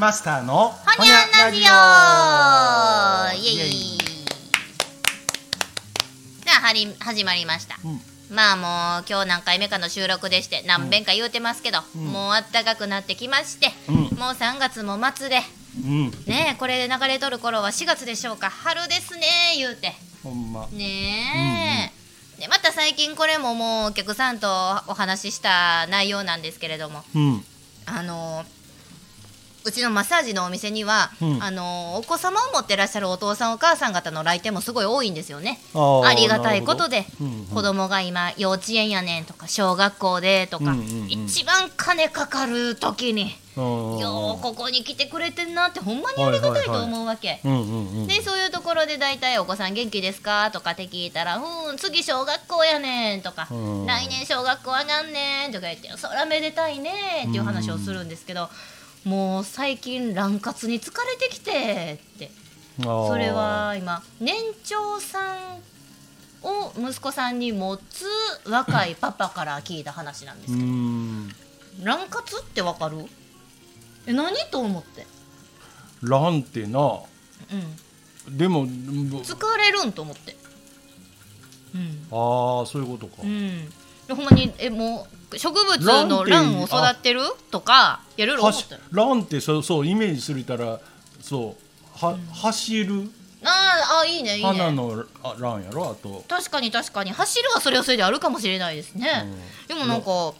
マスターのほにゃんラジオ。イエイ。さあはり始まりました、うん。まあもう今日何回目かの収録でして何遍か言うてますけど、ん。もうあったかくなってきまして、うん。もう3月も末でうん。ねえこれで流れとる頃は4月でしょうか。春ですね言うて。ほんま。ねえ、でまた最近これももうお客さんとお話しした内容なんですけれどもうん。あのうちのマッサージのお店には、うん。あのお子様を持ってらっしゃるお父さんお母さん方の来店もすごい多いんですよね。ありがたいことで、うんうん。子供が今幼稚園やねんとか小学校でとか、うんうんうん。一番金かかる時に、うんようここに来てくれてんなってほんまにありがたいと思うわけ。うんうんうん。でそういうところで大体「お子さん元気ですか?」とかって聞いたら「うん次小学校やねん」とかうん「来年小学校上がんねん」とか言って「そらめでたいね」っていう話をするんですけどもう最近卵活に疲れてきてって。それは今年長さんを息子さんに持つ若いパパから聞いた話なんですうけど。ん。卵活ってわかる？え何と思って、ランってな。うん、でも疲れるんと思って。うん。ああそういうことか。うん、でほんまにえもう植物のラン卵を育てるとかやるろランってそうそうイメージするたらそうは、走る。あーあいいねいいね。花のあランやろあと。確かに確かに。走るはそれはそれであるかもしれないですね、でもなんか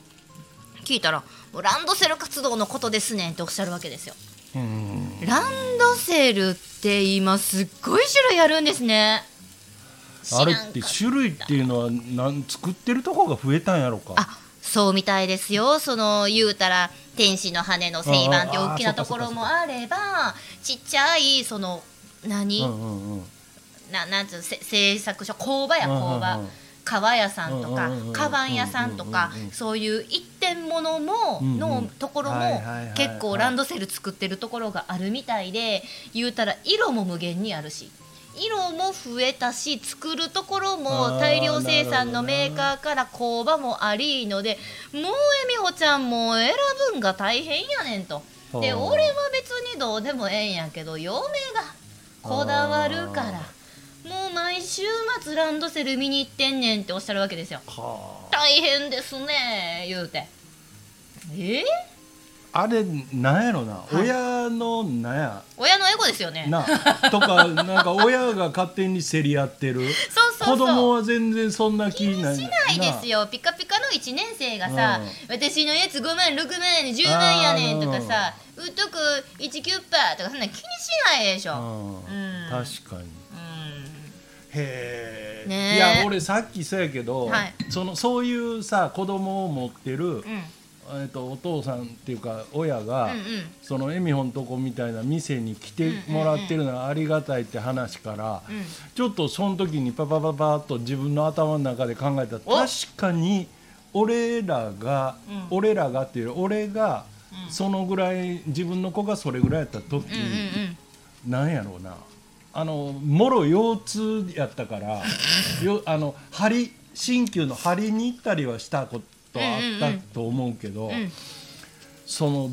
聞いたら「ランドセル活動のことですね」っておっしゃるわけですよ。うん。ランドセルって今すっごい種類あるんですね。あれって種類っていうのはなん作ってるとこが増えたんやろか。あそうみたいですよ。その言うたら天使の羽の製板って大きなところもあればちっちゃいその何、うんうんうん。ななんつう製作所工場や工場、うんうん。うん革屋さんとか、うんうんカバン屋さんとか、うんうんうんそういう一点物も、のところも、結構ランドセル作ってるところがあるみたいで言うたら色も無限にあるし色も増えたし作るところあもー大量生産のメーカーから工場もありのでもうえみほちゃんも選ぶんが大変やねんと。ではあ。俺は別にどうでもええんやけど嫁がこだわるからもう毎週末ランドセル見に行ってんねんっておっしゃるわけですよ。は大変ですね言うて。えああれなんやろな、い。親のなんや。親のエゴですよね。なとかなんか親が勝手に競り合ってる。そうそうそう。子供は全然そんな気ないしないですよ。ピカピカの1年生がさ、私のやつ5万6万やねん10万やねんとかさうっとく1キュッパーとかそんなん気にしないでしょ、な、ううんん。確かに。うん。へえ、ねえ。いや俺さっきそうやけど、はい。そのそういうさ子供を持ってる、うんえっとお父さんっていうか親が、うんうん。そのエミホンとこみたいな店に来てもらってるのはありがたいって話から、うんちょっとその時にパパパパッと自分の頭の中で考えた確かに俺らが、うん。俺らがっていう俺がそのぐらい自分の子がそれぐらいやった時、うんうんうん。なんやろうな。あのもろ腰痛やったから よあの針鍼灸の針に行ったりはしたことはあったと思うけど、ん。その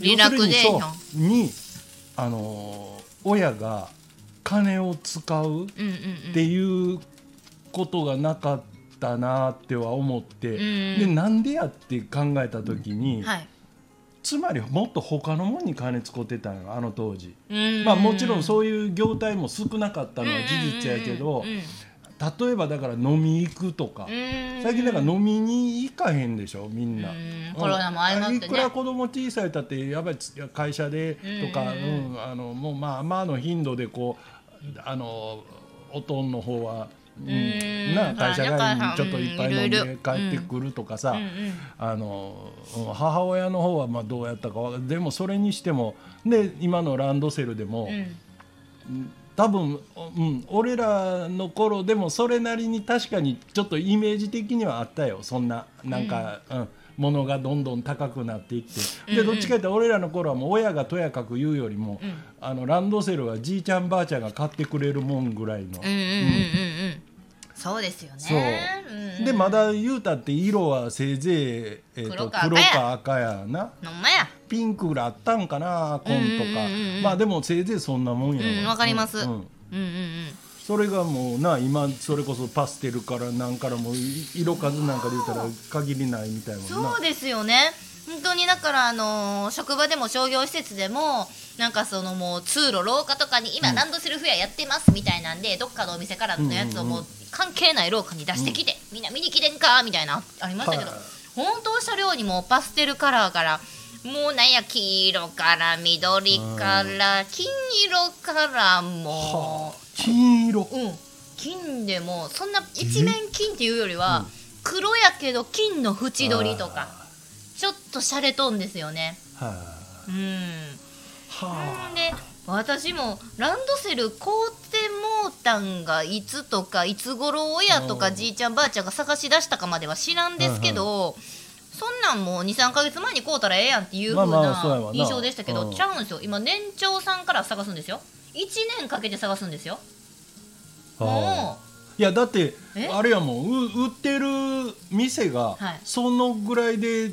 リラクゼにあの親が金を使ううんうんうん。っていうことがなかったなっては思って、んでなんでやって考えた時に、はい。つまりもっと他のもんに金使ってたんよあの当時。うん。まあ、もちろんそういう業態も少なかったのは事実やけどうんうんうん例えばだから飲み行くとかうん。最近だから飲みに行かへんでしょみんな。うん。うん。コロナも相まってね。いくら子供小さいたってやっぱり会社でとか、ううんあのもうまあまあの頻度でこうあのおとんの方は、うんうん。な会社帰りにちょっといっぱい飲んでろ帰ってくるとかさ、あのうん。母親の方はまあどうやったかでもそれにしてもで今のランドセルでも、うん多分、うん、俺らの頃でもそれなりに確かにちょっとイメージ的にはあったよ。そんななんか、うん。ものがどんどん高くなっていって。でうんうん。どっちかというと俺らの頃はもう親がとやかく言うよりも、うん。あのランドセルはじいちゃんばあちゃんが買ってくれるもんぐらいの、うんうんうんうんうんそうですよね。う。ん。でまだ言うたって色はせいぜい、えー、と黒か赤黒やか赤やな。ピンクぐらいあったんかな紺とか、まあでもせいぜいそんなもんやうんわかります。うんうん。うんうんうん。それがもうな今それこそパステルからなんからも色数なんかで言ったら限りないみたいな。そうですよね本当にだからあのー職場でも商業施設でもなんかそのもう通路廊下とかに今ランドセルフェアやってますみたいなんで、どっかのお店からのやつをもう関係ない廊下に出してきて、みんな見に来てんかみたいなありましたけど、はい本当車両にもパステルカラーからもうなんや黄色から緑から金色からもはあ。金色。う、うん、金でもそんな一面金っていうよりは、黒やけど金の縁取りとかちょっと洒落とんですよね。はうん。あはんで私もランドセル買うてもうたんがいつとかいつ頃親とかうん。じいちゃんばあちゃんが探し出したかまでは知らんですけど、そんなんもう23か月前に買うたらええやんっていう風まあまあそうなな。印象でしたけど、うん。ちゃうんですよ。今年長さんから探すんですよ。1年かけて探すんですよ。あ。もいやだってえ？あれやもんう売ってる店がはい。そのぐらいで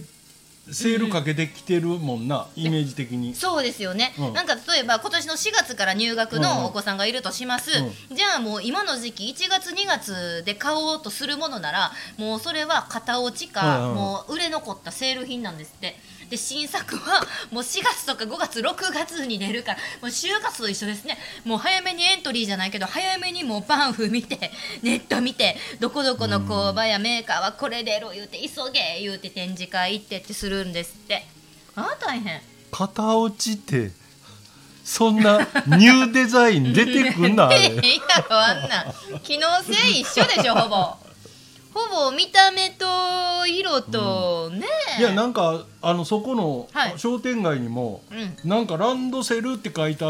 セールかけてきてるもんな、イメージ的に。うそうですよね、うん。なんか例えば今年の4月から入学のお子さんがいるとします、うじゃあもう今の時期1月2月で買おうとするものならもうそれは型落ちか、うんうん。もう売れ残ったセール品なんですって。で新作はもう4月とか5月6月に出るからもう就活と一緒ですね。もう早めにエントリーじゃないけど早めにもうパンフ見て ネット見てどこどこの工場やメーカーはこれ出る言うて急げ言うて展示会行ってってするんですって。あー大変。型落ちってそんなニューデザイン出てくんな いやろあんなん機能性一緒でしょほぼ。ほぼ見た目と色と、ね。えいやなんかあのそこのはい。商店街にも、うん。なんかランドセルって書いた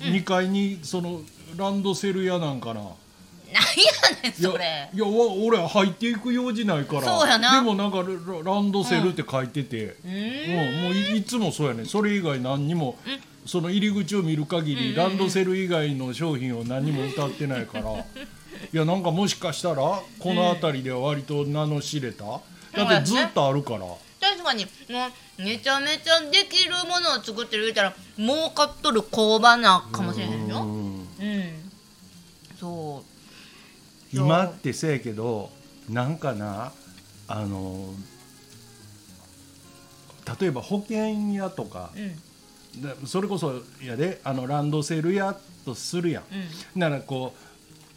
2階にそのランドセル屋なんかな、なんやねんそれ。いやわ俺入っていく用事ないから。そうやな。でもなんかラランドセルって書いてて、ううん。ーんもういいつもそうやねそれ以外何にも、うん。その入り口を見る限り、うんうんうん。ランドセル以外の商品を何も歌ってないから。いやなんかもしかしたらこの辺りでは割と名の知れた、だってずっとあるから。確かに。もうめちゃめちゃできるものを作ってる言うたら儲かっとる工場なかもしれへんよ。うん。うん。そう今ってせやけどなんかなあの例えば保険屋とかうん。だそれこそやであのランドセル屋とするやん、うん。ならこ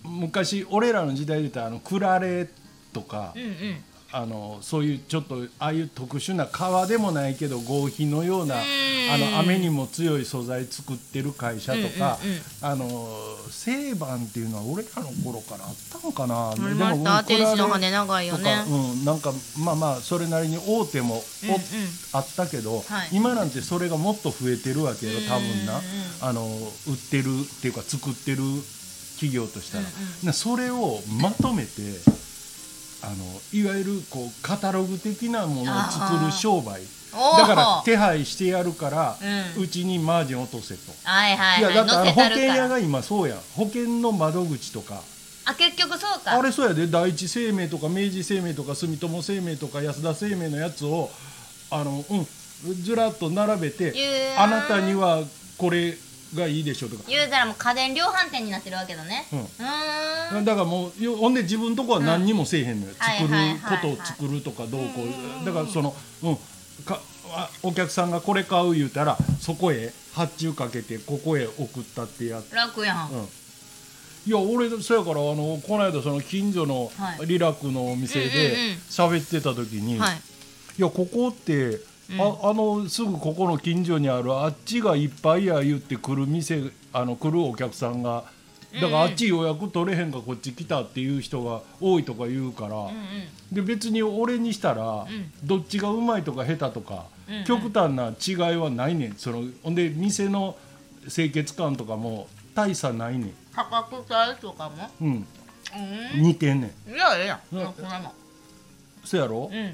う昔俺らの時代で言ったらあのクラレとか、うんうんあのそういうちょっとああいう特殊な革でもないけど合皮のようなうん。あの雨にも強い素材作ってる会社とか、あのセイバンっていうのは俺らの頃からあったのかなでもた天使の羽長いよね。うん、なんかまあまあそれなりに大手もおあったけど、はい。今なんてそれがもっと増えてるわけよ多分な、あの売ってるっていうか作ってる企業としたら、それをまとめてあのいわゆるこうカタログ的なものを作る商売。だから手配してやるからうち、にマージン落とせと。はいはいやだってあの保載せたるから。険屋が今そうやん。保険の窓口とか。あ結局そうか。あれそうやで。第一生命とか明治生命とか住友生命とか安田生命のやつをあのうんずらっと並べてあなたにはこれがいいでしょとか、言うたらもう家電量販店になってるわけだね。うん。うーん。だからもうよほんで自分とこは何にもせえへんのよ、はい作ることを作るとかどうこう。だからそのうん。かあお客さんがこれ買う言うたらそこへ発注かけてここへ送ったってやつ。楽やん、うん。いや俺そやからあのこの間その近所のはい。リラクのお店でうん。喋ってた時に、はい。いやここって、ああのすぐここの近所にあるあっちがいっぱいや言って来る店あの来るお客さんがだからあっち予約取れへんかこっち来たっていう人が多いとか言うから、うんうん。で別に俺にしたら、ん。どっちがうまいとか下手とか、うん。うん極端な違いはないねん。そのほんで店の清潔感とかも大差ないねん、価格帯とかも？うん、うん。似てんねん。いやええやそやろ、うん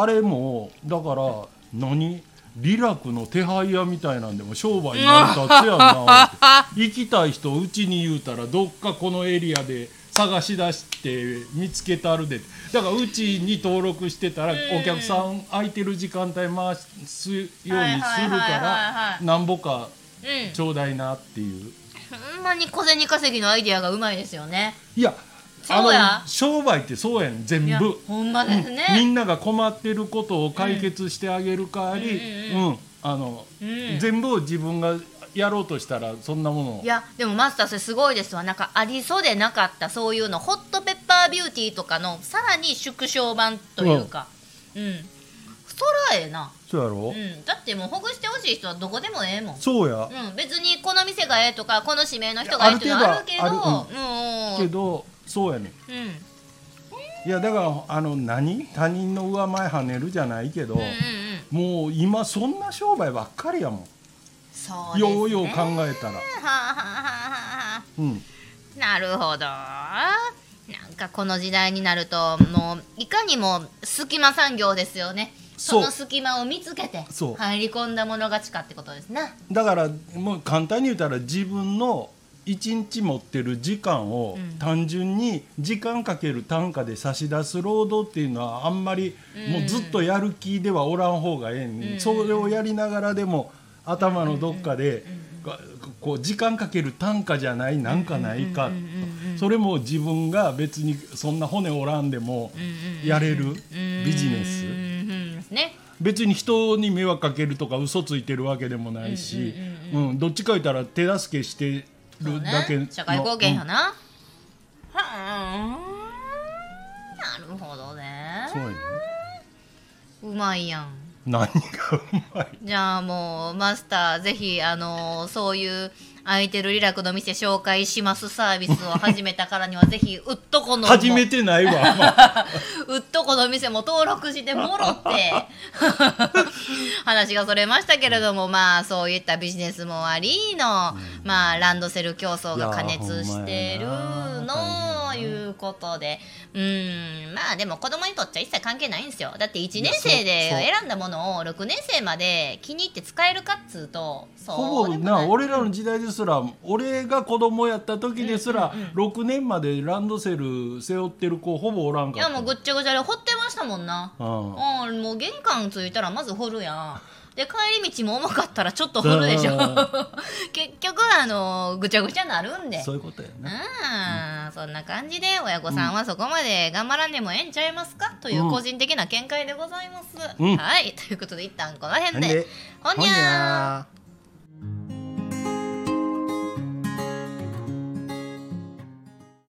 あれもだから何？リラクの手配屋みたいなんでも商売になるたつやんな。行きたい人うちに言うたらどっかこのエリアで探し出して見つけたるで。だからうちに登録してたらお客さん空いてる時間帯回すようにするからいなんぼかうん。ちょうだいなっていう。ほんまに小銭稼ぎのアイディアがうまいですよね。いやあそうや。の商売ってそうやねん全部。ほんまですね、みんなが困ってることを解決してあげる代わり、ううんん。あのうん。全部を自分がやろうとしたらそんなもの。いやでもマスターそれすごいですわ。なんかありそうでなかったそういうの。ホットペッパービューティーとかのさらに縮小版というか。うん、そらええな、そうやろ、うん、だってもうほぐしてほしい人はどこでもええもん。そうや、うん、別にこの店がええとかこの指名の人がええっていうのはあるけど。ある程度はうんうん。けどそうやねん。うん。いやだからあの何？他人の上前跳ねるじゃないけど、うんうんうん。もう今そんな商売ばっかりやもん、そうようよう考えたら、はあはあはうん、なるほど。なんかこの時代になるともういかにも隙間産業ですよね。その隙間を見つけて入り込んだもの勝ちかってことですねだからもう簡単に言ったら自分の一日持ってる時間をうん。単純に時間かける単価で差し出す労働っていうのはあんまりもうずっとやる気ではおらん方がええん、うん。それをやりながらでも頭のどっかでがこう時間かける単価じゃないなんかないか。それも自分が別にそんな骨おらんでもやれるビジネス。ね。別に人に迷惑かけるとか嘘ついてるわけでもないし、うん。どっちか言ったら手助けしてるだけの。ね社会貢献やな、はあ。なるほどね。うんそうやね。うまいやん何がうまいじゃあもうマスターぜひあのそういう空いてるリラクの店紹介しますサービスを始めたからにはぜひうっとこのも初めてないわ、まあうっとこの店も登録してもろって 話がそれましたけれどもまあそういったビジネスもありの、まあランドセル競争が過熱してるのいうことで。うん。まあでも子供にとっちゃ一切関係ないんですよ。だって1年生で選んだものを6年生まで気に入って使えるかっつうとそうほぼな俺らの時代ですら俺が子供やった時ですら、6年までランドセル背負ってる子ほぼおらんかいやもうぐっちゃぐちゃで掘ってましたもんな。うん。うん、もう玄関着いたらまず掘るやん。で帰り道も重かったらちょっと掘るでしょ。うん。結局あのぐちゃぐちゃなるんで。そういうことやな、うん、そんな感じで親御さんはそこまで頑張らんでもええんちゃいますか？といううん。個人的な見解でございます、うん。はい。ということで一旦この辺で。ほんにゃー。ー